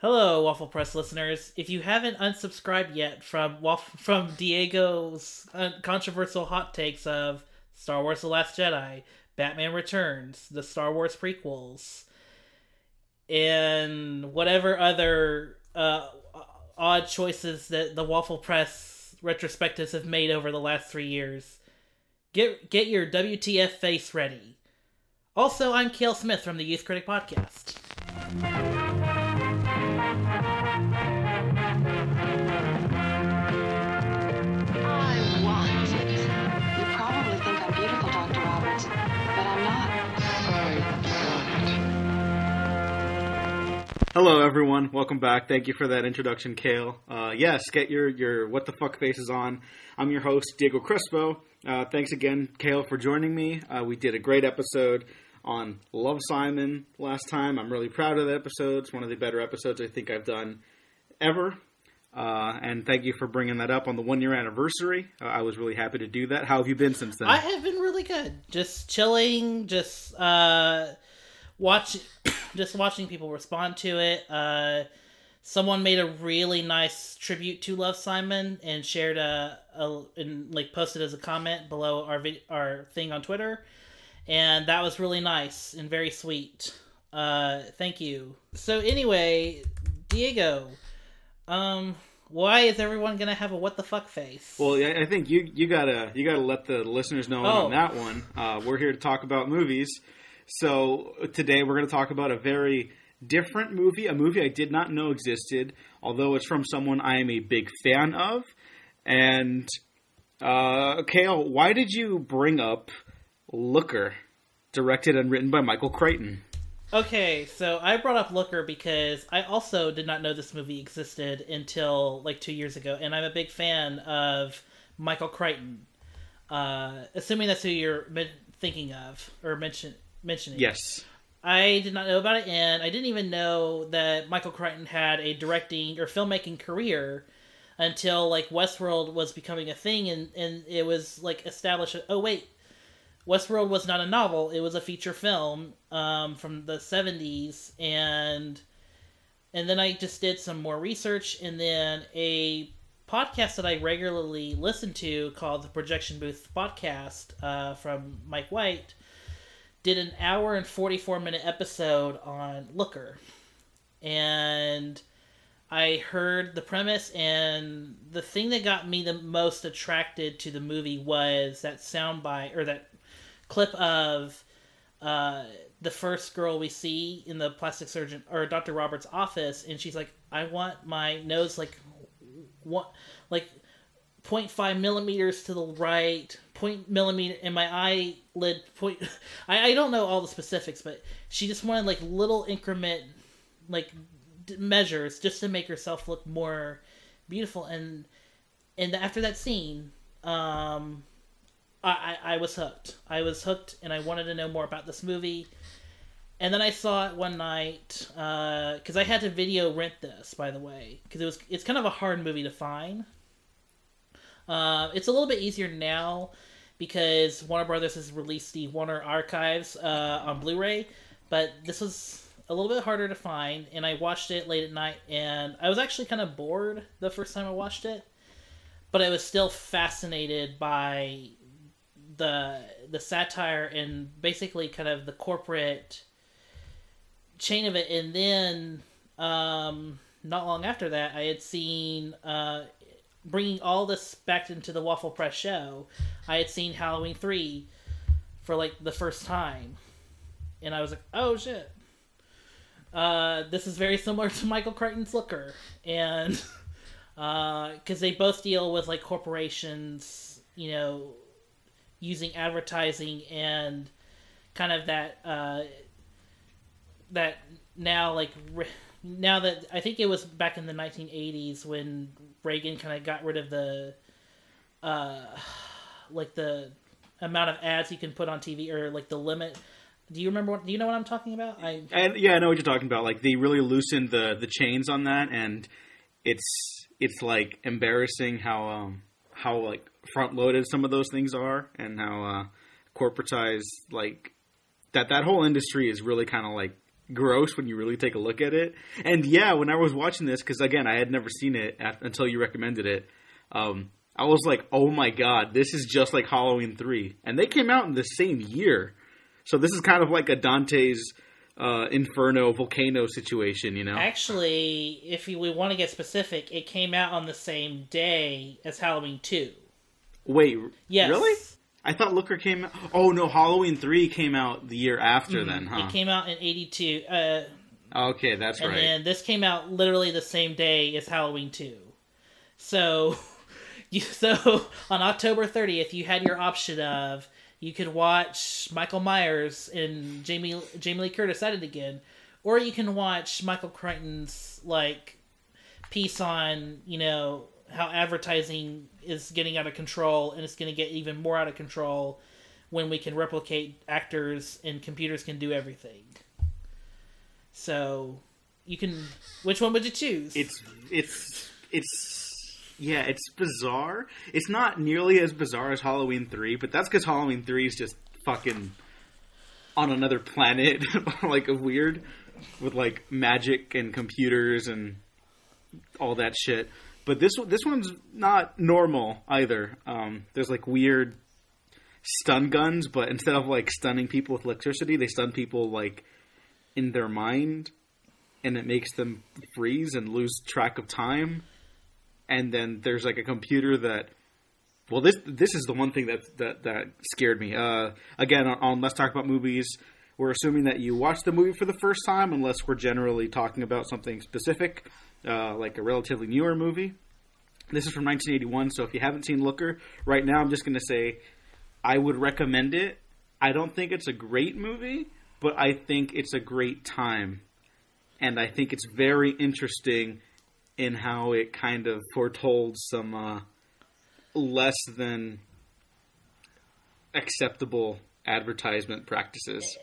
Hello, Waffle Press listeners. If you haven't unsubscribed yet from from Diego's controversial hot takes of Star Wars: The Last Jedi, Batman Returns, the Star Wars prequels, and whatever other uh, odd choices that the Waffle Press retrospectives have made over the last three years, get get your WTF face ready. Also, I'm Kale Smith from the Youth Critic Podcast. Hello, everyone. Welcome back. Thank you for that introduction, Kale. Uh, yes, get your, your what the fuck faces on. I'm your host, Diego Crespo. Uh, thanks again, Kale, for joining me. Uh, we did a great episode on Love Simon last time. I'm really proud of that episode. It's one of the better episodes I think I've done ever. Uh, and thank you for bringing that up on the one year anniversary. Uh, I was really happy to do that. How have you been since then? I have been really good. Just chilling, just uh watch just watching people respond to it. Uh someone made a really nice tribute to Love Simon and shared a, a and like posted as a comment below our vid- our thing on Twitter. And that was really nice and very sweet. Uh thank you. So anyway, Diego, um why is everyone gonna have a what the fuck face? Well, I think you you gotta you gotta let the listeners know Oh. on that one. Uh, we're here to talk about movies. So today we're going to talk about a very different movie, a movie I did not know existed, although it's from someone I am a big fan of. And uh, Kale, why did you bring up Looker, directed and written by Michael Crichton? Okay, so I brought up Looker because I also did not know this movie existed until like two years ago, and I'm a big fan of Michael Crichton. Uh, assuming that's who you're thinking of or mention mentioning. Yes. I did not know about it, and I didn't even know that Michael Crichton had a directing or filmmaking career until like Westworld was becoming a thing, and and it was like established. Oh wait, Westworld was not a novel; it was a feature film um, from the '70s, and and then I just did some more research, and then a podcast that I regularly listen to called the Projection Booth Podcast uh, from Mike White did an hour and 44 minute episode on Looker. And I heard the premise, and the thing that got me the most attracted to the movie was that sound soundbite or that clip of uh, the first girl we see in the plastic surgeon or Dr. Roberts' office, and she's like, I want my nose like one like 0.5 millimeters to the right, point millimeter, and my eyelid point. I, I don't know all the specifics, but she just wanted like little increment, like d- measures, just to make herself look more beautiful. And and after that scene, um, I, I I was hooked. I was hooked, and I wanted to know more about this movie. And then I saw it one night because I had to video rent this, by the way, because it was it's kind of a hard movie to find. Uh, it's a little bit easier now because Warner Brothers has released the Warner Archives uh, on Blu-ray, but this was a little bit harder to find. And I watched it late at night, and I was actually kind of bored the first time I watched it, but I was still fascinated by the the satire and basically kind of the corporate chain of it. And then um, not long after that, I had seen. Uh, bringing all this back into the Waffle Press show, I had seen Halloween 3 for like the first time. And I was like, oh shit. Uh, this is very similar to Michael Crichton's Looker. And because they both deal with like corporations, you know, using advertising and kind of that, uh, that now like. Re- now that I think it was back in the 1980s when Reagan kind of got rid of the uh like the amount of ads you can put on TV or like the limit. Do you remember what do you know what I'm talking about? I yeah, I know what you're talking about. Like they really loosened the the chains on that, and it's it's like embarrassing how um how like front loaded some of those things are, and how uh corporatized like that that whole industry is really kind of like gross when you really take a look at it. And yeah, when I was watching this, because again, I had never seen it until you recommended it. Um, I was like, "Oh my god, this is just like Halloween three. and they came out in the same year. So this is kind of like a Dante's uh, Inferno volcano situation, you know? Actually, if we want to get specific, it came out on the same day as Halloween 2. Wait, Yes. really? I thought Looker came. out... Oh no, Halloween three came out the year after. Then, huh? Mm-hmm. It came out in 82. Uh, okay, that's and right. And this came out literally the same day as Halloween 2. So, you, so on October 30th, you had your option of you could watch Michael Myers and Jamie Jamie Lee Curtis at it again, or you can watch Michael Crichton's like piece on you know how advertising is getting out of control and it's going to get even more out of control when we can replicate actors and computers can do everything. So you can which one would you choose? it's it's it's yeah, it's bizarre. It's not nearly as bizarre as Halloween three, but that's because Halloween three is just fucking on another planet, like a weird with like magic and computers and all that shit. But this this one's not normal either. Um, there's like weird stun guns, but instead of like stunning people with electricity, they stun people like in their mind, and it makes them freeze and lose track of time. And then there's like a computer that. Well, this this is the one thing that that that scared me. Uh, again, on, on Let's Talk About Movies, we're assuming that you watched the movie for the first time, unless we're generally talking about something specific, uh, like a relatively newer movie. This is from 1981, so if you haven't seen Looker, right now I'm just going to say I would recommend it. I don't think it's a great movie, but I think it's a great time. And I think it's very interesting in how it kind of foretold some uh, less than acceptable advertisement practices.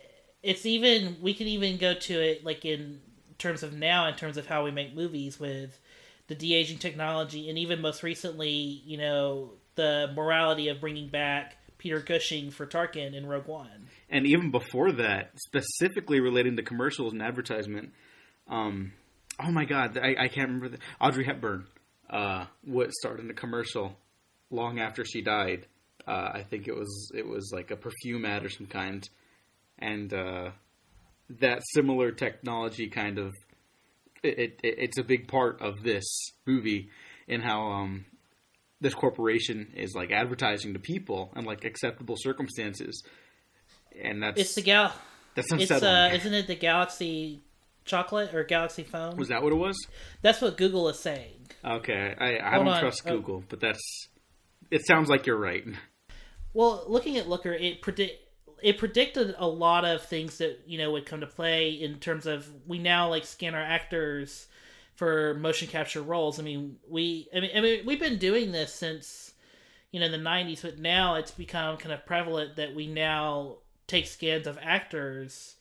it's even we can even go to it like in terms of now in terms of how we make movies with the de-aging technology and even most recently you know the morality of bringing back peter cushing for tarkin in rogue one and even before that, specifically relating to commercials and advertisement. Um, oh my god, I, I can't remember the Audrey Hepburn. Uh, what starred in a commercial long after she died. Uh, I think it was it was like a perfume ad or some kind, and uh, that similar technology kind of it, it it's a big part of this movie in how um, this corporation is like advertising to people and like acceptable circumstances, and that's it's the gal that's it's unsettling. uh isn't it the galaxy chocolate or galaxy phone was that what it was? that's what google is saying Okay, I, I Hold don't on. trust Oh. Google, but that's it. Sounds like you're right. Well, looking at Looker, it predict it predicted a lot of things that you know would come to play in terms of we now like scan our actors for motion capture roles. I mean, we I mean, I mean we've been doing this since you know the '90s, but now it's become kind of prevalent that we now take scans of actors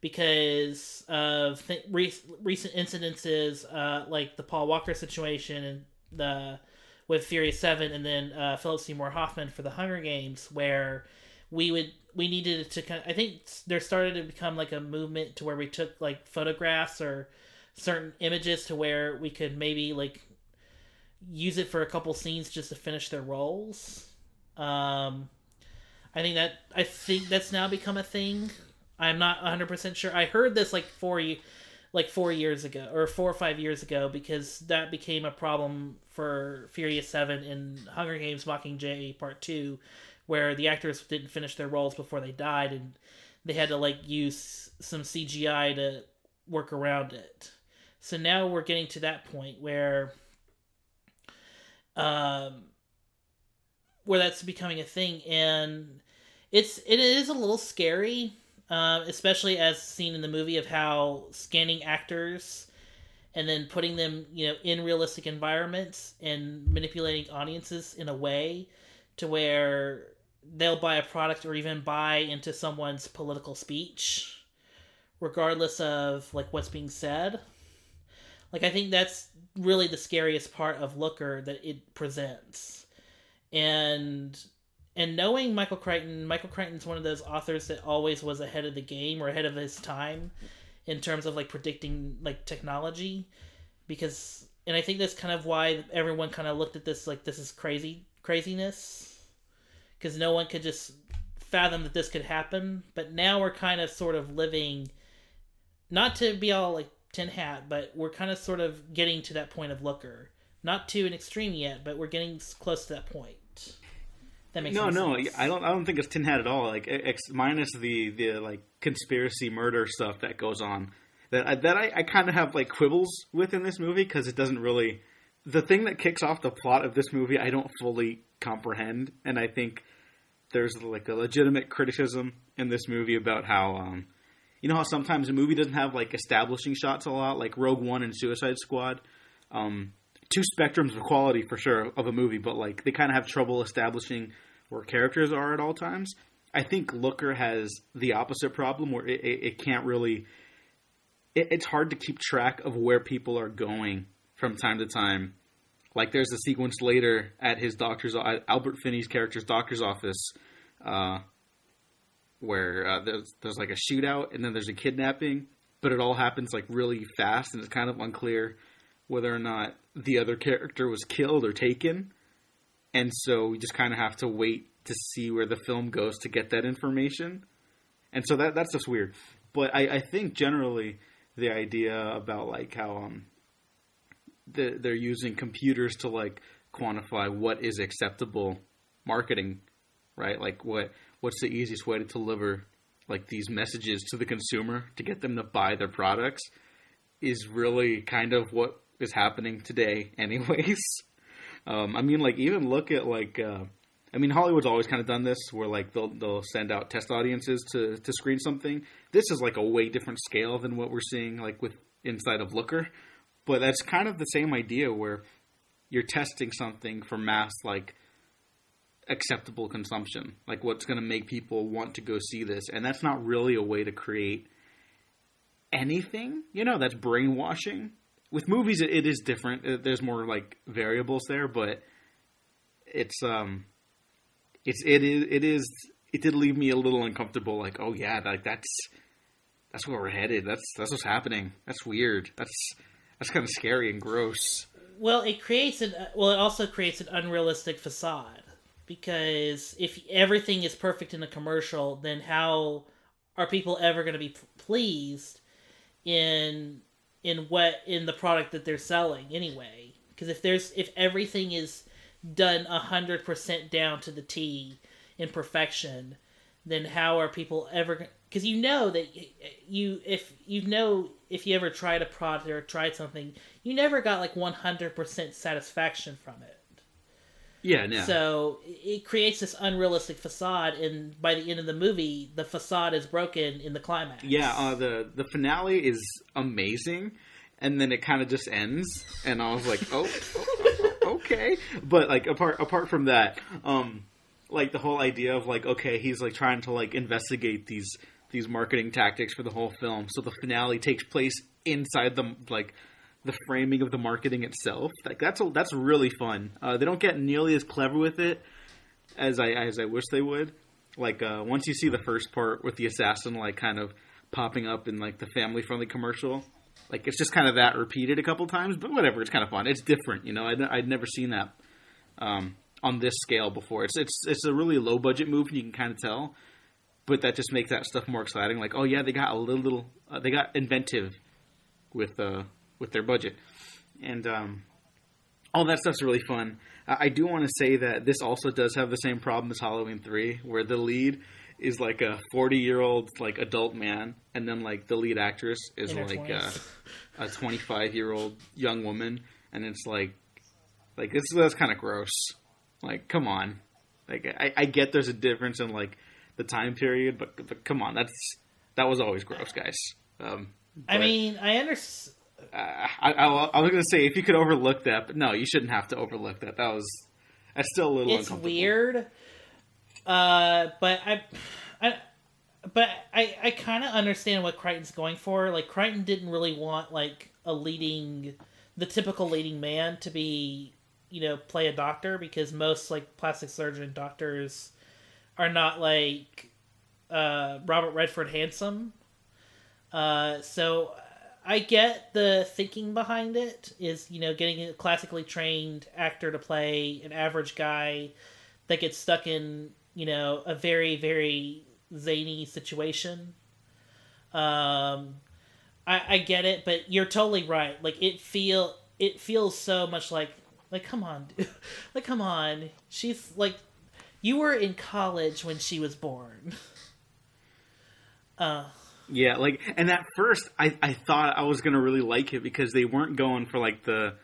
because of th- re- recent incidences uh, like the Paul Walker situation and the with Furious Seven, and then uh, Philip Seymour Hoffman for the Hunger Games, where we would we needed to kind. of, I think there started to become like a movement to where we took like photographs or certain images to where we could maybe like use it for a couple scenes just to finish their roles. Um, I think that I think that's now become a thing. I'm not 100 percent sure. I heard this like four ye- like four years ago or four or five years ago because that became a problem for Furious Seven and Hunger Games Mockingjay Part Two, where the actors didn't finish their roles before they died and they had to like use some CGI to work around it. So now we're getting to that point where um where that's becoming a thing and it's it is a little scary um, especially as seen in the movie of how scanning actors and then putting them you know in realistic environments and manipulating audiences in a way to where they'll buy a product or even buy into someone's political speech regardless of like what's being said. Like i think that's really the scariest part of looker that it presents. And and knowing Michael Crichton, Michael Crichton's one of those authors that always was ahead of the game or ahead of his time in terms of like predicting like technology because and I think that's kind of why everyone kind of looked at this like this is crazy craziness because no one could just fathom that this could happen but now we're kind of sort of living not to be all like tin hat but we're kind of sort of getting to that point of looker not to an extreme yet but we're getting close to that point that makes No, no, sense. I don't. I don't think it's tin hat at all. Like ex, minus the the like conspiracy murder stuff that goes on. That I, that I, I kind of have like quibbles with in this movie because it doesn't really. The thing that kicks off the plot of this movie, I don't fully comprehend, and I think there's like a legitimate criticism in this movie about how um, you know how sometimes a movie doesn't have like establishing shots a lot, like Rogue One and Suicide Squad. Um, two spectrums of quality for sure of a movie, but like they kind of have trouble establishing where characters are at all times. I think Looker has the opposite problem where it, it, it can't really. It, it's hard to keep track of where people are going from time to time. Like there's a sequence later at his doctor's at Albert Finney's character's doctor's office, uh, where uh, there's there's like a shootout and then there's a kidnapping, but it all happens like really fast and it's kind of unclear whether or not the other character was killed or taken. And so we just kind of have to wait to see where the film goes to get that information. And so that that's just weird. But I, I think generally the idea about like how um the, they're using computers to like quantify what is acceptable marketing, right? Like what what's the easiest way to deliver like these messages to the consumer to get them to buy their products is really kind of what is happening today anyways. Um, I mean, like even look at like, uh, I mean, Hollywood's always kind of done this, where like they'll they'll send out test audiences to to screen something. This is like a way different scale than what we're seeing like with inside of Looker, but that's kind of the same idea where you're testing something for mass like acceptable consumption, like what's going to make people want to go see this, and that's not really a way to create anything. You know, that's brainwashing. With movies it, it is different. Uh, there's more like variables there but it's um it's it is it is it did leave me a little uncomfortable like oh yeah like that's that's where we're headed. That's that's what's happening. That's weird. That's that's kind of scary and gross. Well it creates an uh, well it also creates an unrealistic facade because if everything is perfect in a commercial then how are people ever going to be pleased in in what in the product that they're selling anyway? Because if there's if everything is done 100% down to the t in perfection then how are people ever because you know that you if you know if you ever tried a product or tried something you never got like 100% satisfaction from it. Yeah yeah so it creates this unrealistic facade and by the end of the movie the facade is broken in the climax. Yeah uh, the the finale is amazing and then it kind of just ends and i was like oh, oh, okay. But like apart apart from that um like the whole idea of like okay he's like trying to like investigate these these marketing tactics for the whole film. So the finale takes place inside the like the framing of the marketing itself. Like that's a, that's really fun. Uh, they don't get nearly as clever with it as i as i wish they would. Like uh, once you see the first part with the assassin like kind of popping up in like the family friendly commercial like it's just kind of that repeated a couple times but whatever it's kind of fun. It's different you know? I'd, I'd never seen that um, on this scale before. It's it's it's a really low budget movie you can kind of tell but that just makes that stuff more exciting like oh yeah they got a little, little uh, they got inventive with uh with their budget and um all that stuff's really fun. I I do want to say that this also does have the same problem as Halloween Three, where the lead is like a forty-year-old like adult man, and then like the lead actress is In like a, a twenty-five-year-old young woman, and it's like, like this that's kind of gross. Like, come on, like I, I get there's a difference in like the time period, but, but come on, that's that was always gross, guys. Um, i mean i understand uh, I, I, I was going to say if you could overlook that, but no, you shouldn't have to overlook that. That was that's still a little. it's weird uh but i i but i i kind of understand what crichton's going for like crichton didn't really want like a leading the typical leading man to be you know play a doctor because most like plastic surgeon doctors are not like uh robert redford handsome Uh, so I get the thinking behind it is you know getting a classically trained actor to play an average guy that gets stuck in you know a very very zany situation. Um, I, I get it, but you're totally right. Like it feel it feels so much like like come on, dude. like come on. She's like you were in college when she was born. Uh, Yeah, like, and at first, I, I thought I was gonna really like it because they weren't going for like the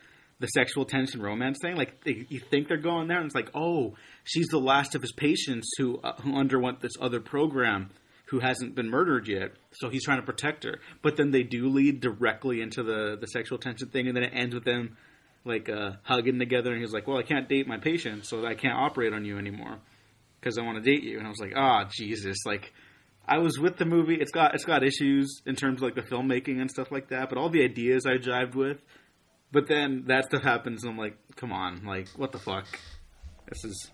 the sexual tension romance thing. Like, they, you think they're going there, and it's like, oh, she's the last of his patients who uh, who underwent this other program, who hasn't been murdered yet, so he's trying to protect her. But then they do lead directly into the the sexual tension thing, and then it ends with them like uh, hugging together, and he's like, well, I can't date my patient, so I can't operate on you anymore because I want to date you. And I was like, ah, Jesus, like. I was with the movie. It's got it's got issues in terms of like the filmmaking and stuff like that, but all the ideas I jived with. But then that stuff happens, and I'm like, come on, like what the fuck? This is.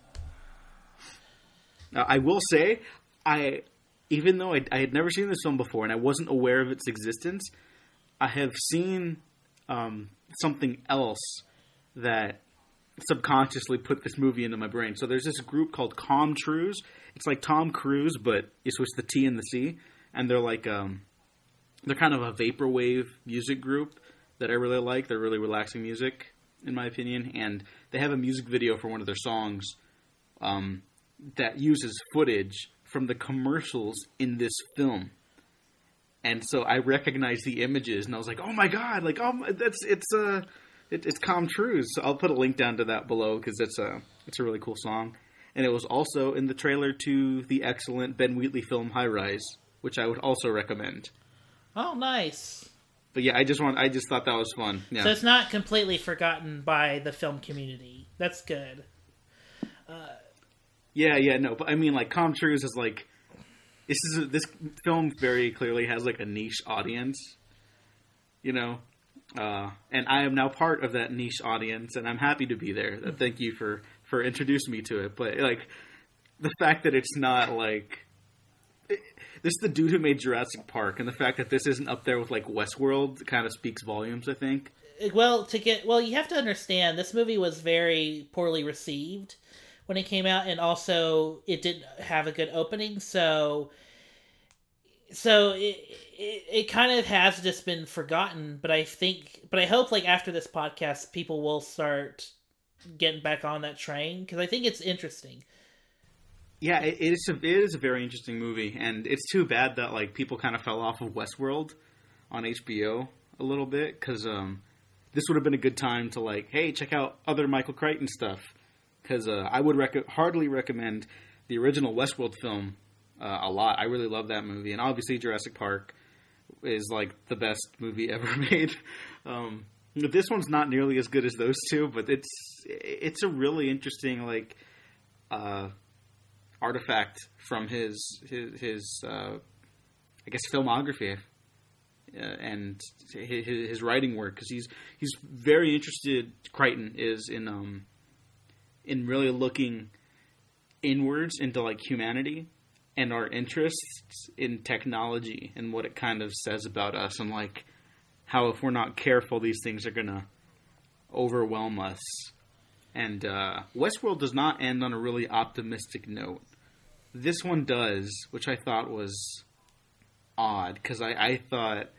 Now, I will say, I even though I, I had never seen this film before and I wasn't aware of its existence, I have seen um, something else that subconsciously put this movie into my brain. So there's this group called Com Truise. It's like Tom Cruise, but you switch the T and the C, and they're like um, they're kind of a vaporwave music group that I really like. They're really relaxing music, in my opinion, and they have a music video for one of their songs um, that uses footage from the commercials in this film. And so I recognized the images, and I was like, "Oh my god! Like, oh, my, that's it's uh, it, it's Com Truise." So I'll put a link down to that below because it's a it's a really cool song, and it was also in the trailer to the excellent Ben Wheatley film High Rise, which I would also recommend. oh, nice. But yeah, I just want I just thought that was fun. Yeah, So it's not completely forgotten by the film community. That's good. yeah, yeah. No, but I mean, like Com Truise is like this is a, this film very clearly has like a niche audience, you know. Uh, and I am now part of that niche audience, and I'm happy to be there. Uh, Thank you for for introducing me to it. But like the fact that it's not like this is the dude who made Jurassic Park, and the fact that this isn't up there with like Westworld kind of speaks volumes. I think. Well, to get well, you have to understand this movie was very poorly received when it came out, and also it didn't have a good opening. So, so it, it it kind of has just been forgotten. But I think, but I hope like after this podcast, people will start getting back on that train because I think it's interesting. Yeah, it, it is. A, it is a very interesting movie, and it's too bad that like people kind of fell off of Westworld on HBO a little bit because um, this would have been a good time to like, hey, check out other Michael Crichton stuff. Because uh, I would rec- hardly recommend the original Westworld film uh, a lot. I really love that movie, and obviously Jurassic Park is like the best movie ever made. Um, this one's not nearly as good as those two, but it's it's a really interesting like. Uh, artifact from his his, his uh, I guess filmography uh, and his, his writing work because he's he's very interested. Crichton is in um in really looking inwards into like humanity and our interests in technology and what it kind of says about us and like how if we're not careful these things are gonna overwhelm us and uh, Westworld does not end on a really optimistic note. This one does, which I thought was odd because I, I thought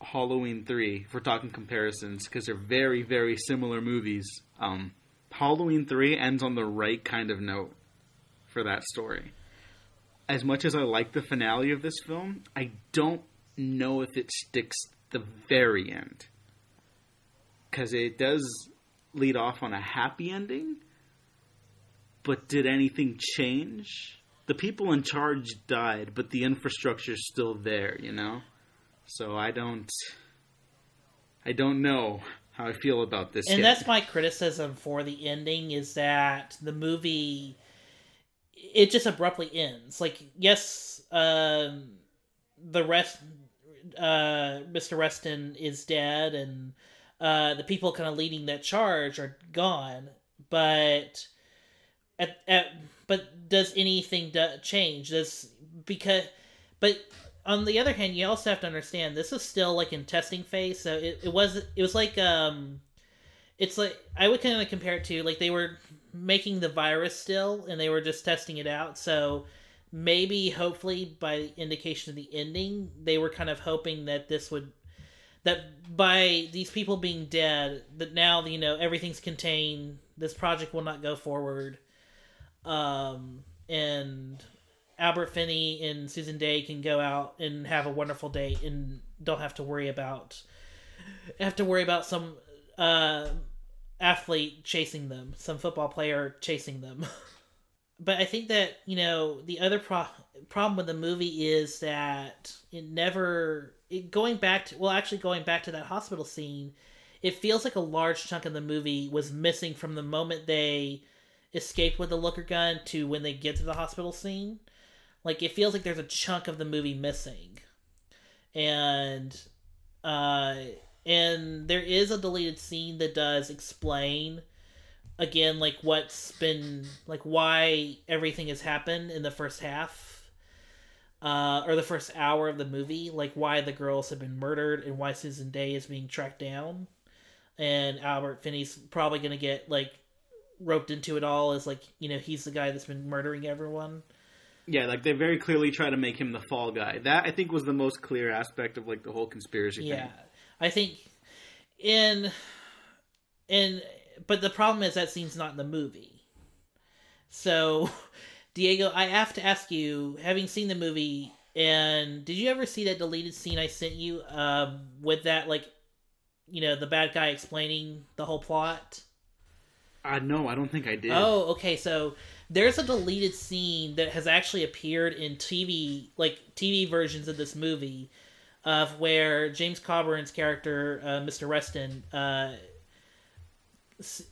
Halloween 3, if we're talking comparisons, because they're very, very similar movies, um, Halloween 3 ends on the right kind of note for that story. As much as I like the finale of this film, I don't know if it sticks the very end. Because it does lead off on a happy ending. But did anything change? The people in charge died, but the infrastructure's still there, you know? So I don't I don't know how I feel about this and yet. that's my criticism for the ending is that the movie it just abruptly ends like yes um the rest uh mr reston is dead and uh the people kind of leading that charge are gone but at, at but does anything do, change does because but on the other hand, you also have to understand this is still like in testing phase. So it, it was it was like um, it's like I would kind of compare it to like they were making the virus still, and they were just testing it out. So maybe, hopefully, by indication of the ending, they were kind of hoping that this would that by these people being dead, that now you know everything's contained. This project will not go forward. Um, and Albert Finney and Susan Dey can go out and have a wonderful date and don't have to worry about have to worry about some uh, athlete chasing them, some football player chasing them. but I think that you know the other pro- problem with the movie is that it never it, going back to well actually going back to that hospital scene it feels like a large chunk of the movie was missing from the moment they escaped with the looker gun to when they get to the hospital scene like it feels like there's a chunk of the movie missing. And uh and there is a deleted scene that does explain again like what's been like why everything has happened in the first half uh or the first hour of the movie like why the girls have been murdered and why Susan Dey is being tracked down. And Albert Finney's probably to get like roped into it all as like you know he's the guy that's been murdering everyone Yeah, like they very clearly try to make him the fall guy. That I think was the most clear aspect of like the whole conspiracy yeah thing. i think in in but the problem is that scene's not in the movie so diego i have to ask you having seen the movie and did you ever see that deleted scene i sent you um with that like you know the bad guy explaining the whole plot Uh, no, I don't think I did. Oh, okay. So there's a deleted scene that has actually appeared in TV, like TV versions of this movie, of where James Coburn's character, uh, Mr. Reston, uh,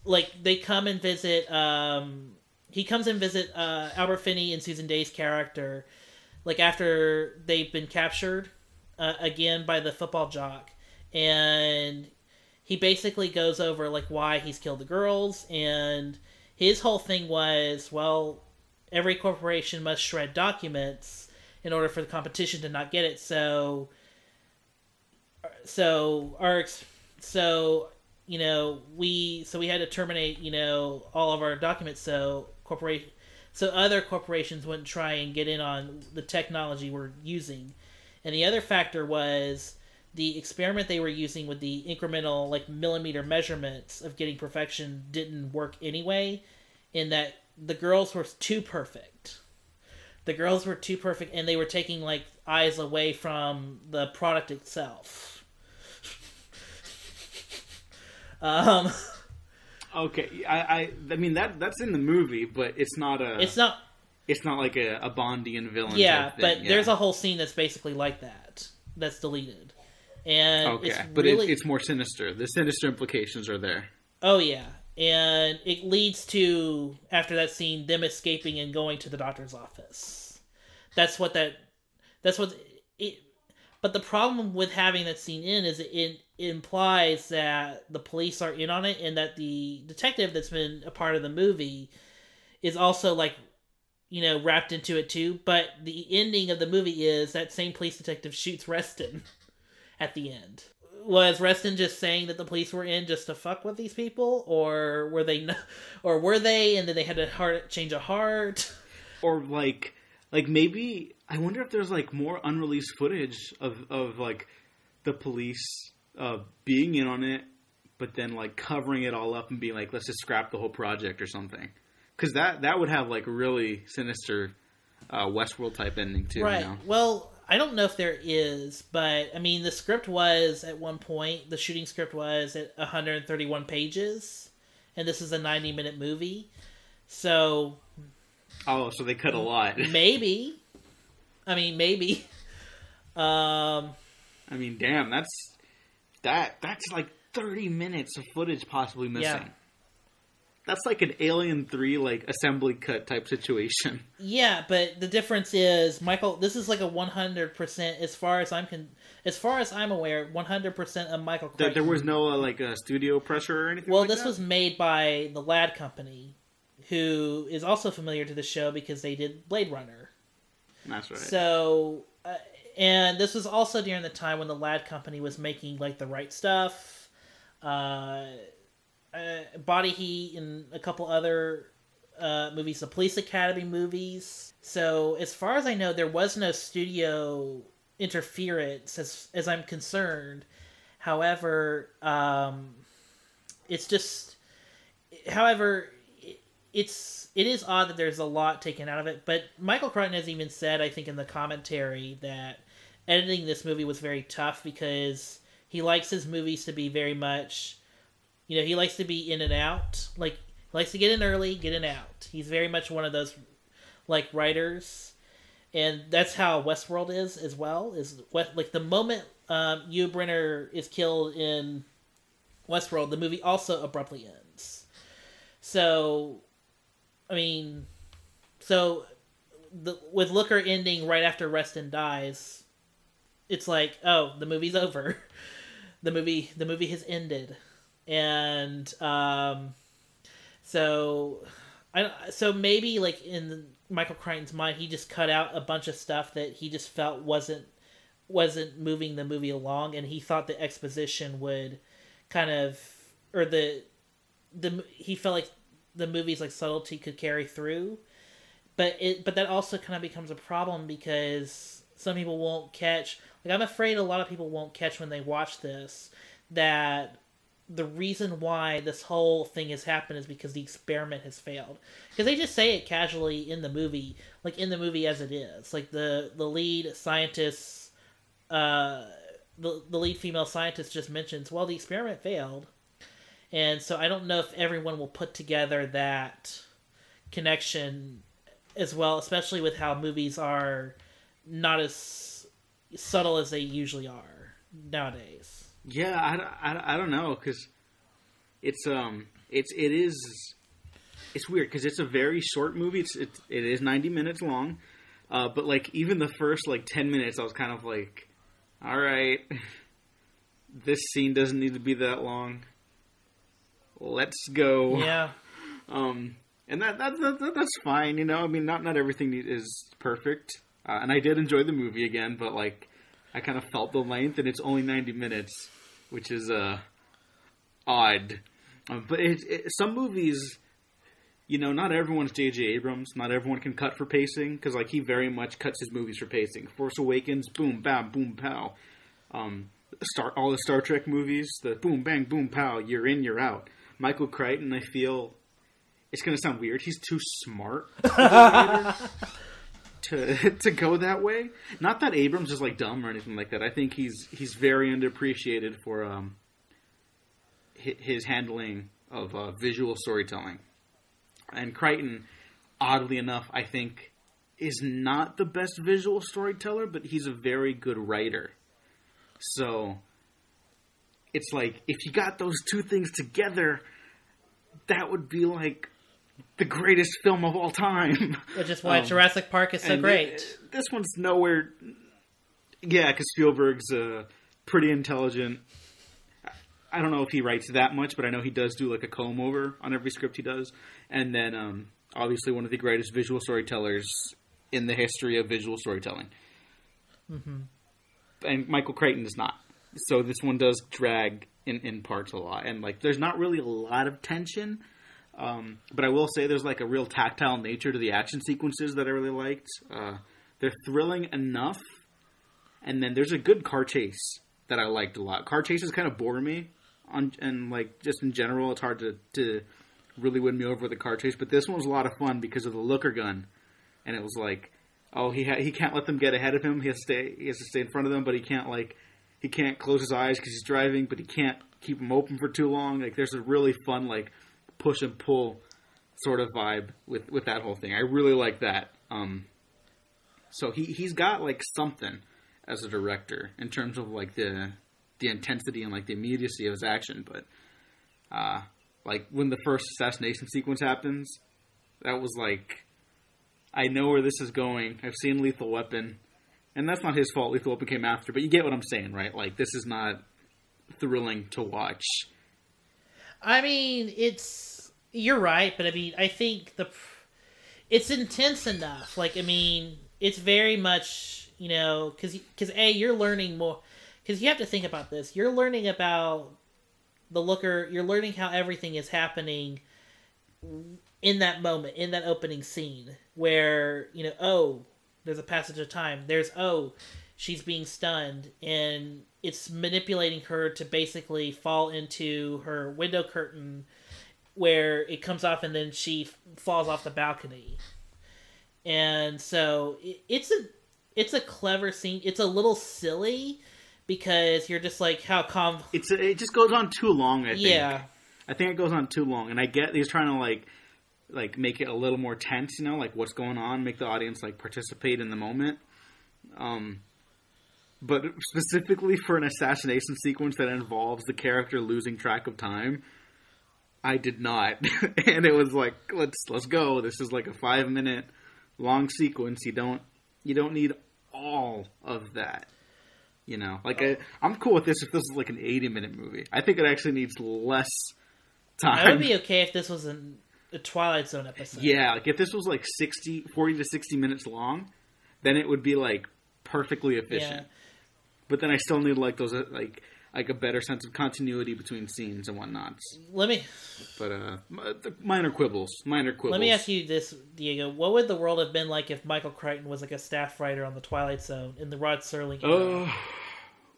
like they come and visit. Um, he comes and visit uh, Albert Finney and Susan Dey's character, like after they've been captured uh, again by the football jock, and he basically goes over like why he's killed the girls and his whole thing was well every corporation must shred documents in order for the competition to not get it. So so our so you know we so we had to terminate you know all of our documents. So corporation so other corporations wouldn't try and get in on the technology we're using. And the other factor was the experiment they were using with the incremental like millimeter measurements of getting perfection didn't work anyway in that the girls were too perfect the girls were too perfect and they were taking like eyes away from the product itself um Okay, I, I, I mean that that's in the movie, but it's not a. it's not It's not like a, a Bondian villain. yeah but yeah. there's a whole scene that's basically like that that's deleted and Okay, it's but really it, it's more sinister. The sinister implications are there. Oh yeah, and it leads to after that scene them escaping and going to the doctor's office. That's what that. That's what it. But the problem with having that scene in is it, it implies that the police are in on it, and that the detective that's been a part of the movie is also like, you know, wrapped into it too. But the ending of the movie is that same police detective shoots Reston at the end was Reston just saying that the police were in just to fuck with these people, or were they, or were they, and then they had a heart change of heart? or like like maybe I wonder if there's like more unreleased footage of of like the police uh, being in on it, but then like covering it all up and being like, let's just scrap the whole project or something. Because that that would have like really sinister uh, Westworld type ending too. right. You know? Well, I don't know if there is, but I mean, the script was at one point the shooting script was at 131 pages, and this is a 90 minute movie, so Oh, so they cut a lot. maybe. I mean, maybe. Um. I mean, damn, that's that that's like 30 minutes of footage possibly missing. Yeah. That's like an Alien 3 like assembly cut type situation. Yeah, but the difference is Michael. This is like a one hundred percent, as far as I'm con, as far as I'm aware, one hundred percent of Michael. There, Crichton. there was no uh, like uh, studio pressure or anything. Well, like this that? was made by the Ladd Company, who is also familiar to the show because they did Blade Runner. That's right. So, uh, and this was also during the time when the Ladd Company was making like the right stuff, uh, uh, Body Heat, and a couple other uh, movies, the Police Academy movies. So as far as I know, there was no studio interference as as I'm concerned. However, um, it's just, however, it- it's it is odd that there's a lot taken out of it. But Michael Crichton has even said, I think, in the commentary that editing this movie was very tough because he likes his movies to be very much, you know, he likes to be in and out. Like likes to get in early, get in out. He's very much one of those like writers and that's how Westworld is as well. Is what like the moment um, Yul Brynner is killed in Westworld, the movie also abruptly ends. So, I mean, so the with Looker ending right after Reston dies, it's like oh the movie's over, the movie the movie has ended, and um, so I so maybe like in Michael Crichton's mind, he just cut out a bunch of stuff that he just felt wasn't wasn't moving the movie along, and he thought the exposition would kind of or the the he felt like the movie's like subtlety could carry through, but it but that also kind of becomes a problem because some people won't catch. Like I'm afraid a lot of people won't catch when they watch this that the reason why this whole thing has happened is because the experiment has failed. Because they just say it casually in the movie, like in the movie as it is. Like the the lead scientist, uh, the the lead female scientist just mentions, well, the experiment failed, and so I don't know if everyone will put together that connection as well, especially with how movies are not as subtle as they usually are nowadays. Yeah, I, I, I don't know because it's um it's it is it's weird because it's a very short movie. It's it, it is ninety minutes long, uh, but like even the first like ten minutes, I was kind of like, all right, this scene doesn't need to be that long. Let's go. Yeah. Um, and that, that, that that's fine, you know. I mean, not not everything is perfect, uh, and I did enjoy the movie again, but like, I kind of felt the length, and it's only ninety minutes, which is uh odd. Um, but it, it, some movies, you know, not everyone's J.J. Abrams. Not everyone can cut for pacing because like he very much cuts his movies for pacing. Force Awakens, boom, bam, boom, pow. Um, Star all the Star Trek movies, the boom, bang, boom, pow. You're in, you're out. Michael Crichton, I feel it's going to sound weird. He's too smart to to go that way. Not that Abrams is like dumb or anything like that. I think he's he's very underappreciated for um his handling of uh, visual storytelling. And Crichton, oddly enough, I think is not the best visual storyteller, but he's a very good writer. So it's like if you got those two things together, that would be like the greatest film of all time. Which is why Um, Jurassic Park is so great. it- this one's nowhere. Yeah, because Spielberg's uh, pretty intelligent. I don't know if he writes that much, but I know he does do like a comb over on every script he does. And then, um, obviously, one of the greatest visual storytellers in the history of visual storytelling. Mm-hmm. And Michael Crichton is not. So this one does drag in, in parts a lot. And like, there's not really a lot of tension. Um, but I will say there's like a real tactile nature to the action sequences that I really liked. Uh, they're thrilling enough, and then there's a good car chase that I liked a lot. Car chases kind of bore me, on and like just in general, it's hard to to really win me over with a car chase. But this one was a lot of fun because of the looker gun, and it was like, oh, he ha- he can't let them get ahead of him. He has to stay he has to stay in front of them, but he can't like he can't close his eyes because he's driving, but he can't keep them open for too long. Like there's a really fun like push and pull sort of vibe with with that whole thing. I really like that. Um, so he he's got like something as a director in terms of like the the intensity and like the immediacy of his action. But uh, like when the first assassination sequence happens, that was like I know where this is going. I've seen Lethal Weapon, and that's not his fault. Lethal Weapon came after, but you get what I'm saying, right? Like this is not thrilling to watch. I mean, it's you're right, but I mean, I think the it's intense enough. Like, I mean, it's very much you know, because because a you're learning more because you have to think about this. You're learning about the looker. You're learning how everything is happening in that moment, in that opening scene, where you know, oh, there's a passage of time. There's oh, she's being stunned, and it's manipulating her to basically fall into her window curtain, where it comes off, and then she f- falls off the balcony. And so it, it's a it's a clever scene. It's a little silly because you're just like how calm. It's it just goes on too long. I think. Yeah, I think it goes on too long, and I get he's trying to like like make it a little more tense, you know, like what's going on, make the audience like participate in the moment. Um, but specifically for an assassination sequence that involves the character losing track of time, I did not, and it was like let's let's go. This is like a five minute long sequence. You don't you don't need all of that. You know, like I, I'm cool with this if this is like an 80 minute movie. I think it actually needs less time. I would be okay if this was an, a Twilight Zone episode. Yeah, like if this was like 60, 40 to 60 minutes long, then it would be like perfectly efficient. Yeah. But then I still need like those uh, like like a better sense of continuity between scenes and whatnot. Let me But uh, minor quibbles, minor quibbles. let me ask you this, Diego. What would the world have been like if Michael Crichton was like a staff writer on the Twilight Zone in the Rod Serling? era? Oh,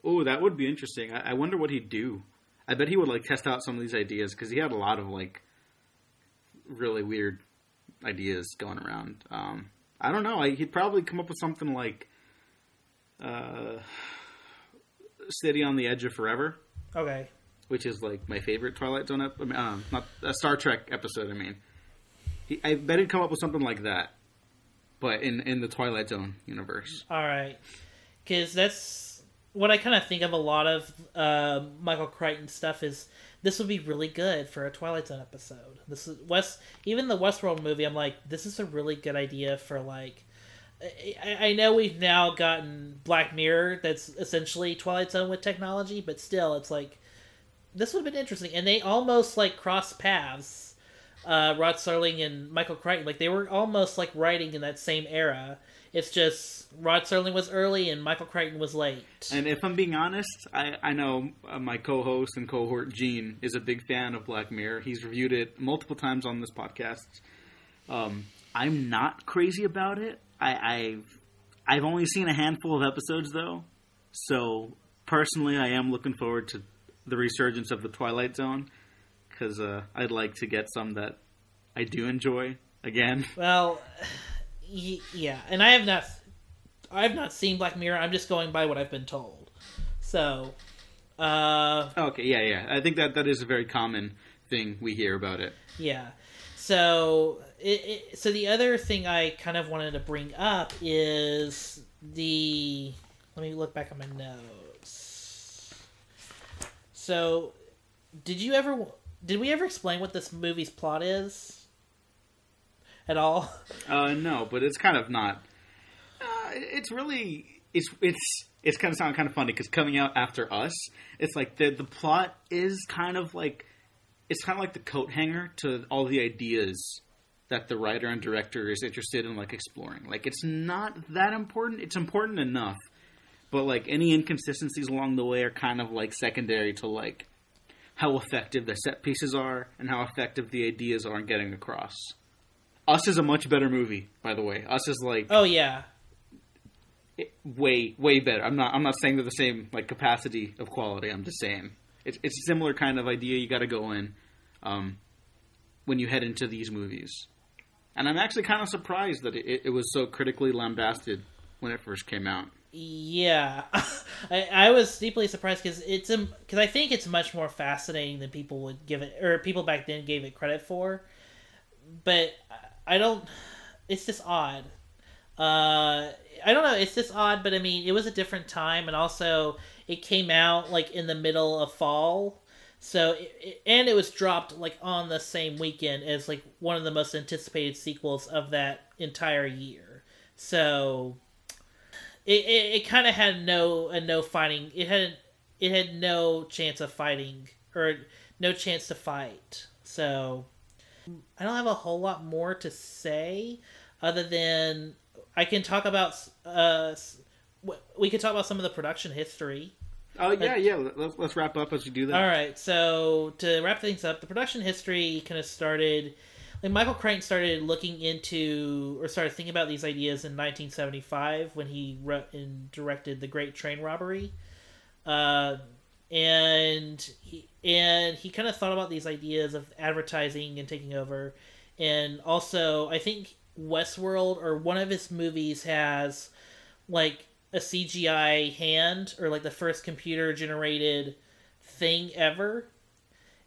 oh, that would be interesting. I, I wonder what he'd do. I bet he would like test out some of these ideas because he had a lot of like really weird ideas going around. Um, I don't know. I, he'd probably come up with something like uh, "City on the Edge of Forever," okay. which is like my favorite Twilight Zone. Ep- um, not a Star Trek episode. I mean, he, I bet he'd come up with something like that, but in in the Twilight Zone universe. All right, because that's what I kind of think of a lot of uh, Michael Crichton stuff. Is this would be really good for a Twilight Zone episode? This is West, even the Westworld movie. I'm like, this is a really good idea for like. I, I know we've now gotten Black Mirror, that's essentially Twilight Zone with technology, but still, it's like this would have been interesting, and they almost like cross paths. Uh, Rod Serling and Michael Crichton, like they were almost like writing in that same era. It's just Rod Serling was early and Michael Crichton was late. And if I'm being honest, I, I know uh, my co-host and cohort Gene is a big fan of Black Mirror. He's reviewed it multiple times on this podcast. Um, I'm not crazy about it. I, I've I've only seen a handful of episodes though, so personally, I am looking forward to the resurgence of the Twilight Zone because uh, I'd like to get some that I do enjoy again. Well, yeah, and I have not, I have not seen Black Mirror. I'm just going by what I've been told. So, uh, Okay, yeah, yeah. I think that that is a very common thing we hear about it. yeah. So, it, it, so the other thing I kind of wanted to bring up is the. Let me look back on my notes. So, did you ever? Did we ever explain what this movie's plot is? At all? Uh, no, but it's kind of not. Uh, it's really it's it's it's kind of sound kind of funny because coming out after us, it's like the the plot is kind of like it's kind of like the coat hanger to all the ideas that the writer and director is interested in like exploring. Like it's not that important. It's important enough, but like any inconsistencies along the way are kind of like secondary to like how effective the set pieces are and how effective the ideas are in getting across. Us is a much better movie, by the way. Us is like Oh yeah, it- way way better. I'm not I'm not saying they're the same like capacity of quality. I'm just saying it's it's a similar kind of idea you got to go in um, when you head into these movies. And I'm actually kind of surprised that it, it was so critically lambasted when it first came out. Yeah, I, I was deeply surprised because it's because I think it's much more fascinating than people would give it, or people back then gave it credit for. But I don't. It's just odd. Uh, I don't know. It's just odd, but I mean, it was a different time, and also it came out like in the middle of fall, so and it was dropped like on the same weekend as like one of the most anticipated sequels of that entire year. So it it, it kind of had no a no fighting. It had it had no chance of fighting or no chance to fight. So I don't have a whole lot more to say other than I can talk about uh we could talk about some of the production history. Oh yeah, yeah. Let's, let's wrap up as we do that. All right, so to wrap things up, the production history kind of started. Like Michael Crichton started looking into or started thinking about these ideas in 1975 when he wrote and directed The Great Train Robbery, uh, and he and he kind of thought about these ideas of advertising and taking over, and also I think Westworld or one of his movies has like a CGI hand or like the first computer generated thing ever.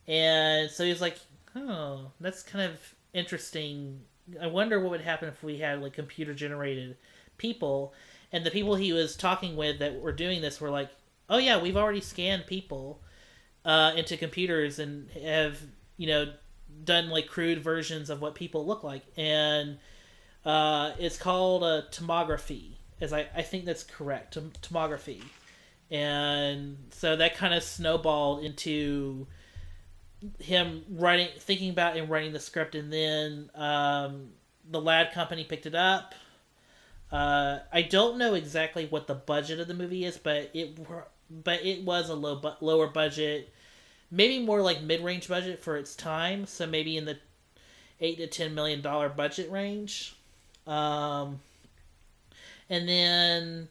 And so he was like, oh, that's kind of interesting. I wonder what would happen if we had like computer generated people. And the people he was talking with that were doing this were like, oh, yeah, we've already scanned people uh, into computers and have, you know, done like crude versions of what people look like. And uh, it's called a tomography as I, I think that's correct, tom- tomography. And so that kind of snowballed into him writing, thinking about and writing the script, and then um, the Ladd Company picked it up. Uh, I don't know exactly what the budget of the movie is, but it but it was a low bu- lower budget, maybe more like mid range budget for its time. So maybe in the eight to ten million dollar budget range. Um, and then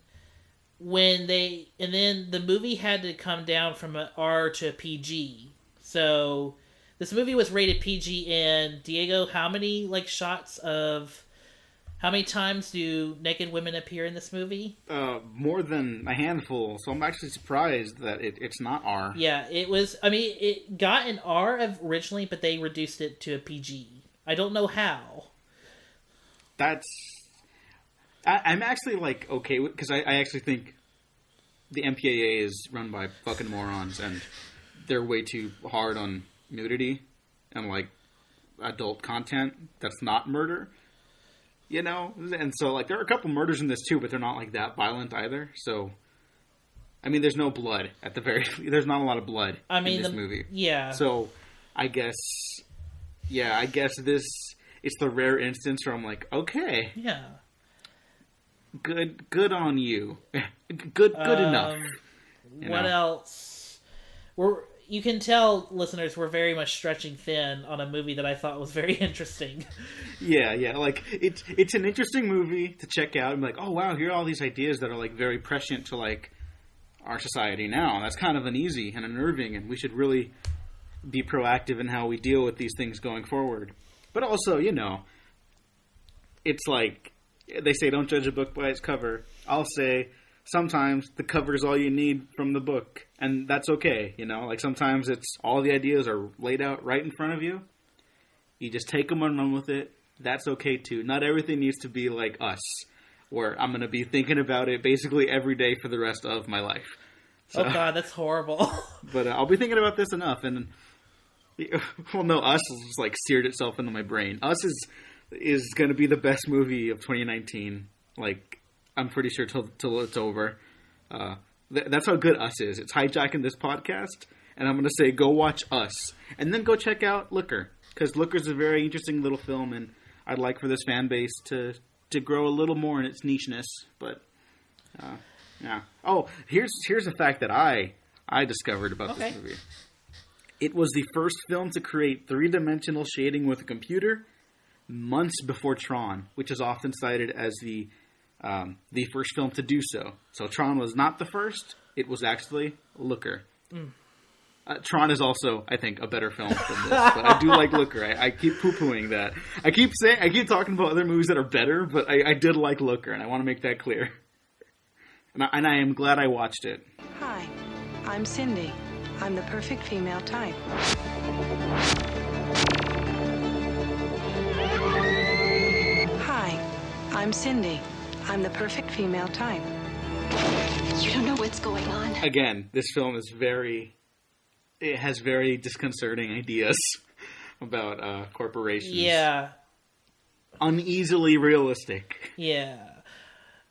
when they and then the movie had to come down from an R to a PG. So this movie was rated PG and Diego, how many like shots of how many times do naked women appear in this movie? Uh, more than a handful. So I'm actually surprised that it, it's not R. Yeah, it was I mean it got an R of originally, but they reduced it to a PG. I don't know how. That's. I, I'm actually like okay because I, I actually think the MPAA is run by fucking morons and they're way too hard on nudity and like adult content that's not murder. You know, and so like there are a couple murders in this too, but they're not like that violent either. So, I mean, there's no blood at the very. There's not a lot of blood. I mean in this the movie. Yeah. So, I guess, yeah, I guess this it's the rare instance where I'm like, okay, yeah. Good, good on you, good, good enough. Um, you what know? else? We're you can tell listeners we're very much stretching thin on a movie that I thought was very interesting. Yeah, yeah, like it's it's an interesting movie to check out and be like, oh wow, here are all these ideas that are like very prescient to like our society now. That's kind of uneasy and unnerving, and we should really be proactive in how we deal with these things going forward. But also, you know, it's like they say, don't judge a book by its cover. I'll say sometimes the cover is all you need from the book, and that's okay. You know, like sometimes it's all the ideas are laid out right in front of you. You just take them and run with it. That's okay too. Not everything needs to be like us, where I'm going to be thinking about it basically every day for the rest of my life. So, oh god, that's horrible. but uh, I'll be thinking about this enough, and well, no, Us just like seared itself into my brain. Us is is going to be the best movie of 2019. Like, I'm pretty sure till till it's over. Uh, th- that's how good Us is. It's hijacking this podcast, and I'm going to say go watch Us, and then go check out Looker because Looker's a very interesting little film, and I'd like for this fan base to to grow a little more in its nicheness. But uh, yeah. Oh, here's here's a fact that I I discovered about Okay. this movie. It was the first film to create three dimensional shading with a computer months before Tron, which is often cited as the um, the first film to do so. So Tron was not the first; it was actually Looker. Uh, Tron is also, I think, a better film than this, but I do like Looker. I, I keep poo pooing that. I keep saying, I keep talking about other movies that are better, but I, I did like Looker, and I want to make that clear. And I, and I am glad I watched it. Hi, I'm Cindy. I'm the perfect female type. I'm Cindy. I'm the perfect female type. You don't know what's going on. Again, this film is very, it has very disconcerting ideas about uh, corporations. yeah, Uneasily realistic. yeah.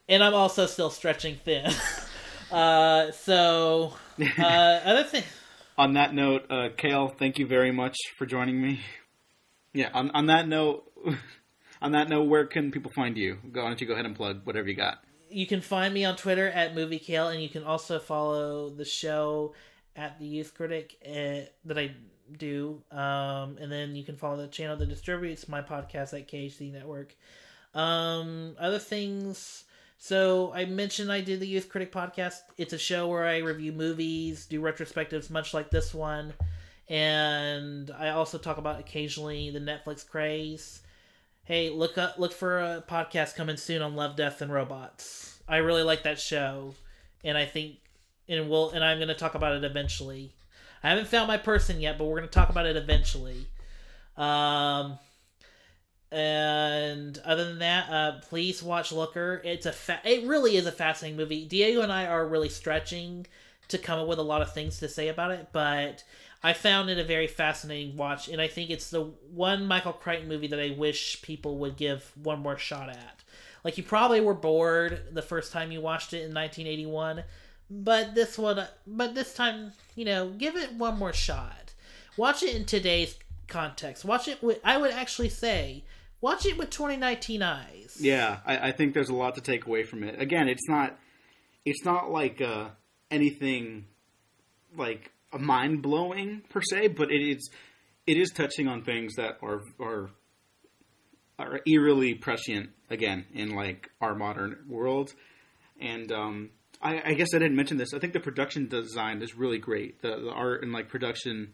And I'm also still stretching thin. uh, so uh, other thing. on that note, uh, Kale, thank you very much for joining me. Yeah, on, on that note, on that note, where can people find you? Go, don't you go ahead and plug whatever you got? you can find me on Twitter at Movie Kale, and you can also follow the show at the Youth Critic uh, that I do. Um, and then you can follow the channel that distributes my podcast at KHD Network. Um, other things. So I mentioned I did the Youth Critic podcast. It's a show where I review movies, do retrospectives, much like this one, and I also talk about occasionally the Netflix craze. Hey, look up, look for a podcast coming soon on Love, Death, and Robots. I really like that show, and I think, and we'll, and I'm going to talk about it eventually. I haven't found my person yet, but we're going to talk about it eventually. Um, and other than that, uh, please watch Looker. It's a fa- it really is a fascinating movie. Diego and I are really stretching to come up with a lot of things to say about it, but I found it a very fascinating watch, and I think it's the one Michael Crichton movie that I wish people would give one more shot at. Like you probably were bored the first time you watched it in 1981, but this one, but this time, you know, give it one more shot. Watch it in today's context. Watch it with, I would actually say, watch it with 2019 eyes. Yeah, I, I think there's a lot to take away from it. Again, it's not it's not like uh, anything like mind blowing per se, but it is it is touching on things that are are are eerily prescient again in like our modern world. And um, I, I guess I didn't mention this. I think the production design is really great. The, the art and like production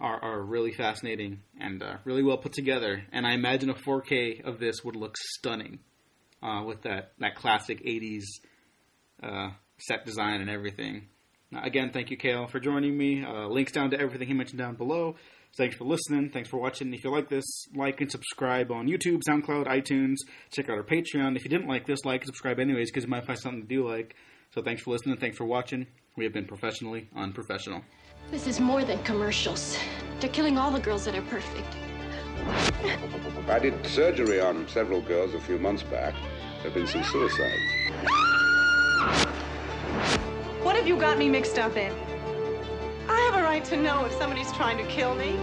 are, are really fascinating and uh, really well put together. And I imagine a 4K of this would look stunning uh, with that, that classic 80s uh, set design and everything. Now, again, thank you, Kale, for joining me. Uh, links down to everything he mentioned down below. Thanks for listening. Thanks for watching. If you like this, like and subscribe on YouTube, SoundCloud, iTunes. Check out our Patreon. If you didn't like this, like and subscribe anyways because you might find something to do like. So thanks for listening. Thanks for watching. We have been professionally unprofessional. This is more than commercials. They're killing all the girls that are perfect. I did surgery on several girls a few months back. There have been some suicides. What have you got me mixed up in? I have a right to know if somebody's trying to kill me.